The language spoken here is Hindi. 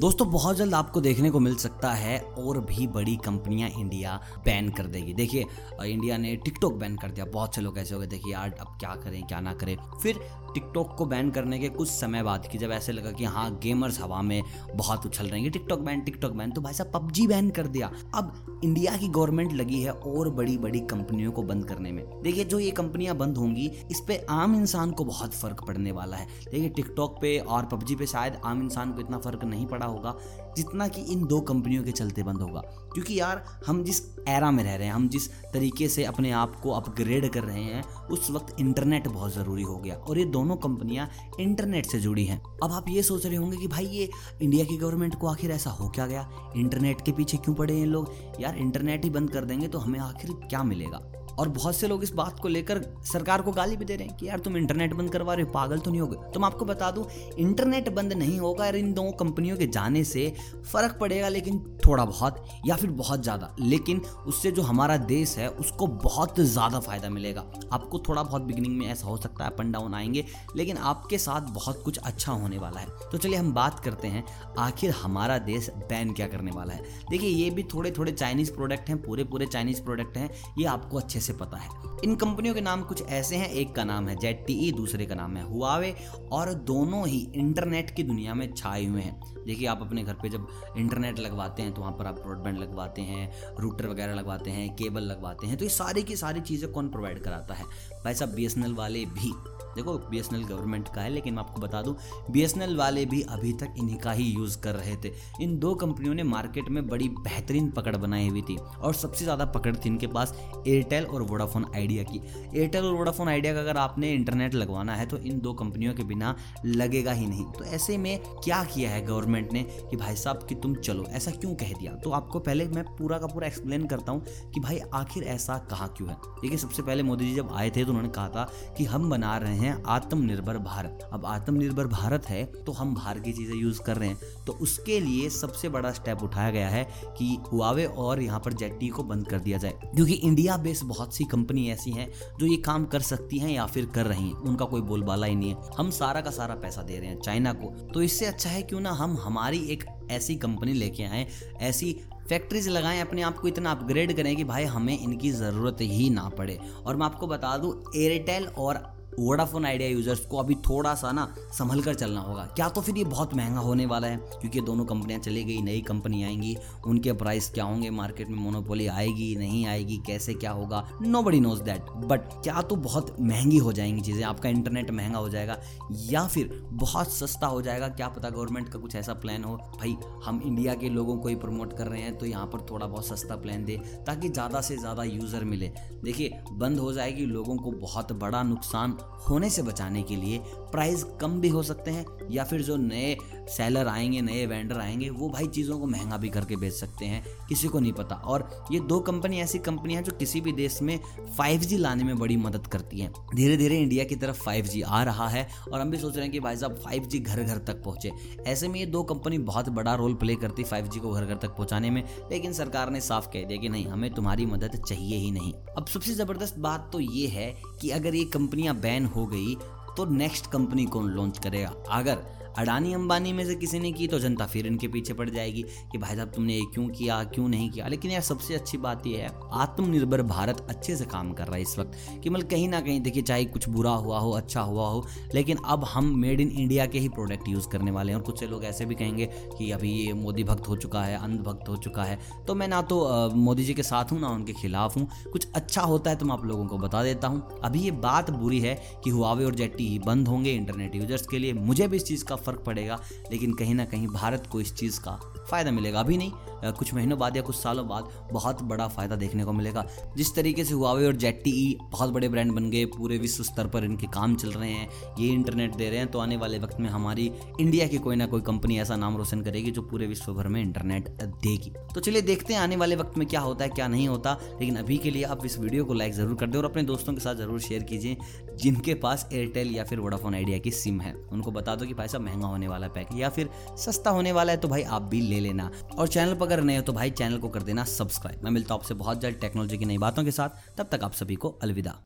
दोस्तों, बहुत जल्द आपको देखने को मिल सकता है और भी बड़ी कंपनियाँ इंडिया बैन कर देगी। देखिए, इंडिया ने टिकटॉक बैन कर दिया। बहुत से लोग ऐसे हो गए, देखिए यार, अब क्या करें, क्या ना करें। फिर टिकटॉक को बैन करने के कुछ समय बाद की जब ऐसे लगा कि हाँ गेमर्स हवा में बहुत उछल रहे हैं टिकटॉक बैन टिकटॉक बैन तो भाई साहब, पबजी बैन कर दिया। अब इंडिया की गवर्नमेंट लगी है और बड़ी बड़ी कंपनियों को बंद करने में। देखिए, जो ये कंपनियाँ बंद होंगी, इस पे आम इंसान को बहुत फ़र्क पड़ने वाला है। देखिए, टिकटॉक पे और पबजी पे शायद आम इंसान को इतना फ़र्क नहीं पड़ा होगा। जितना कि इन दो कंपनियों के चलते बंद होगा। क्योंकि यार, हम जिस एरा में रह रहे हैं, हम जिस तरीके से अपने आप को अपग्रेड कर रहे हैं, उस वक्त इंटरनेट बहुत ज़रूरी हो गया। और ये दोनों कंपनियाँ इंटरनेट से जुड़ी हैं। अब आप ये सोच रहे होंगे कि भाई ये इंडिया की गवर्नमेंट को आखिर ऐसा हो क्या गया? इंटरनेट के पीछे क्यों पड़े हैं लोग? यार इंटरनेट ही बंद कर देंगे तो हमें आखिर क्या मिलेगा? और बहुत से लोग इस बात को लेकर सरकार को गाली भी दे रहे हैं कि यार, तुम इंटरनेट बंद करवा रहे हो, पागल तो नहीं होगे तो मैं आपको बता दूँ इंटरनेट बंद नहीं होगा यार इन दो कंपनियों के जाने से फ़र्क पड़ेगा, लेकिन थोड़ा बहुत या फिर बहुत ज़्यादा। लेकिन उससे जो हमारा देश है, उसको बहुत ज़्यादा फ़ायदा मिलेगा। आपको थोड़ा बहुत बिगिनिंग में ऐसा हो सकता है अप एंड डाउन आएँगे, लेकिन आपके साथ बहुत कुछ अच्छा होने वाला है। तो चलिए हम बात करते हैं, आखिर हमारा देश बैन क्या करने वाला है? देखिए, ये भी थोड़े थोड़े चाइनीज़ प्रोडक्ट हैं पूरे पूरे चाइनीज़ प्रोडक्ट हैं, ये आपको अच्छे से पता है। इन कंपनियों के नाम कुछ ऐसे हैं, एक का नाम है टी ई दूसरे का नाम है हुआवे और दोनों ही इंटरनेट की दुनिया में छाए हुए हैं। देखिए, आप अपने घर पे जब इंटरनेट लगवाते हैं तो वहाँ पर आप ब्रॉडबैंड लगवाते हैं रूटर वगैरह लगवाते हैं केबल लगवाते हैं तो ये सारी की सारी चीज़ें कौन प्रोवाइड कराता है? साहब बी वाले भी। देखो बी गवर्नमेंट का है, लेकिन मैं आपको बता दूँ बीएसएनएल वाले भी अभी तक इन्हीं का ही यूज़ कर रहे थे। इन दो कंपनियों ने मार्केट में बड़ी बेहतरीन पकड़ बनाई हुई थी और सबसे ज़्यादा पकड़ थी इनके पास एयरटेल और वोडाफोन आइडिया की। एयरटेल और वोडाफोन आइडिया का अगर आपने इंटरनेट लगवाना है तो इन दो कंपनियों के बिना लगेगा ही नहीं। तो ऐसे में क्या किया है गवर्नमेंट ने कि भाई साहब कि तुम चलो, ऐसा क्यों कह दिया? तो आपको पहले मैं पूरा का पूरा एक्सप्लेन करता हूँ कि भाई आखिर ऐसा कहा क्यों है? देखिए, सबसे पहले मोदी जी जब आए थे तो उन्होंने कहा था कि हम बना रहे हैं आत्मनिर्भर भारत। अब आत्मनिर्भर भारत है तो हम बाहर की चीज़ें यूज़ कर रहे हैं। तो उसके लिए सबसे बड़ा स्टेप उठाया गया है कि हुआवे और यहाँ पर जेटी को बंद कर दिया जाए। क्योंकि इंडिया बेस्ड बहुत सी कंपनी ऐसी हैं जो ये काम कर सकती हैं या फिर कर रही हैं। उनका कोई बोलबाला ही नहीं है। हम सारा का सारा पैसा दे रहे हैं चाइना को। तो इससे अच्छा है क्यों ना हम हमारी एक ऐसी कंपनी लेके आए, ऐसी फैक्ट्रीज लगाएँ, अपने आप को इतना अपग्रेड करें कि भाई हमें इनकी ज़रूरत ही ना पड़े। और मैं आपको बता दूँ एयरटेल और वोडाफोन आइडिया यूज़र्स को अभी थोड़ा सा ना संभल कर चलना होगा। क्या तो फिर ये बहुत महँगा होने वाला है? क्योंकि दोनों कंपनियाँ चली गई, नई कंपनी आएँगी, उनके प्राइस क्या होंगे? मार्केट में मोनोपोली आएगी, नहीं आएगी, कैसे क्या होगा? Nobody knows that but क्या तो बहुत महँगी हो जाएँगी चीज़ें? आपका इंटरनेट महँगा हो जाएगा, या फिर बहुत सस्ता हो जाएगा? क्या पता गवर्नमेंट का कुछ ऐसा प्लान हो? भाई, हम इंडिया के लोगों को ही प्रमोट कर रहे हैं तो यहाँ पर थोड़ा बहुत सस्ता प्लान दे, ताकि ज़्यादा से ज़्यादा यूज़र मिले। देखिए, बंद हो जाएगी, लोगों को बहुत बड़ा नुकसान होने से बचाने के लिए प्राइस कम भी हो सकते हैं, या फिर जो नए सेलर आएँगे, नए वेंडर आएँगे, वो भाई चीज़ों को महँगा भी करके बेच सकते हैं, किसी को नहीं पता। और ये दो कंपनी ऐसी कंपनी हैं जो किसी भी देश में 5G लाने में बड़ी मदद करती हैं। धीरे धीरे इंडिया की तरफ़ 5G आ रहा है और हम भी सोच रहे हैं कि भाई साहब 5G घर घर तक पहुँचे। ऐसे में ये दो कंपनी बहुत बड़ा रोल प्ले करती फाइव को घर घर तक पहुँचाने में, लेकिन सरकार ने साफ़ कह दिया कि नहीं, हमें तुम्हारी मदद चाहिए ही नहीं। अब सबसे ज़बरदस्त बात तो ये है कि अगर ये कंपनियाँ बैन हो गई तो नेक्स्ट कंपनी कौन लॉन्च करेगा? अगर अडानी अंबानी में से किसी ने की तो जनता फिर इनके पीछे पड़ जाएगी कि भाई साहब तुमने ये क्यों किया, क्यों नहीं किया? लेकिन यार सबसे अच्छी बात यह है, आत्मनिर्भर भारत अच्छे से काम कर रहा है इस वक्त। कि मतलब कहीं ना कहीं, देखिए, चाहे कुछ बुरा हुआ हो अच्छा हुआ हो, लेकिन अब हम मेड इन इंडिया के ही प्रोडक्ट यूज़ करने वाले हैं। और कुछ लोग ऐसे भी कहेंगे कि अभी ये मोदी भक्त हो चुका है, अंध भक्त हो चुका है। तो मैं ना तो मोदी जी के साथ हूँ, ना उनके खिलाफ हूँ। कुछ अच्छा होता है तो मैं आप लोगों को बता देता हूँ। अभी ये बात बुरी है कि हुआवे और जेटी ही बंद होंगे इंटरनेट यूज़र्स के लिए। मुझे भी इस चीज़ का फ़र्क पड़ेगा, लेकिन कहीं ना कहीं भारत को इस चीज़ का फ़ायदा मिलेगा। अभी नहीं कुछ महीनों बाद या कुछ सालों बाद बहुत बड़ा फ़ायदा देखने को मिलेगा। जिस तरीके से हुआवे और जेट टी बहुत बड़े ब्रांड बन गए, पूरे विश्व स्तर पर इनके काम चल रहे हैं, ये इंटरनेट दे रहे हैं तो आने वाले वक्त में हमारी इंडिया की कोई ना कोई कंपनी ऐसा नाम रोशन करेगी जो पूरे विश्व भर में इंटरनेट देगी। तो चलिए देखते हैं आने वाले वक्त में क्या होता है, क्या नहीं होता, लेकिन अभी के लिए आप इस वीडियो को लाइक ज़रूर कर दें और अपने दोस्तों के साथ ज़रूर शेयर कीजिए, जिनके पास एयरटेल या फिर वोडाफोन आइडिया की सिम है। उनको बता दो कि भाई साहब महँगा होने वाला पैक, या फिर सस्ता होने वाला है तो भाई आप भी ले लेना। और चैनल पर अगर नए हो तो भाई चैनल को कर देना सब्सक्राइब। मैं मिलता हूँ आपसे बहुत जल्द टेक्नोलॉजी की नई बातों के साथ। तब तक आप सभी को अलविदा।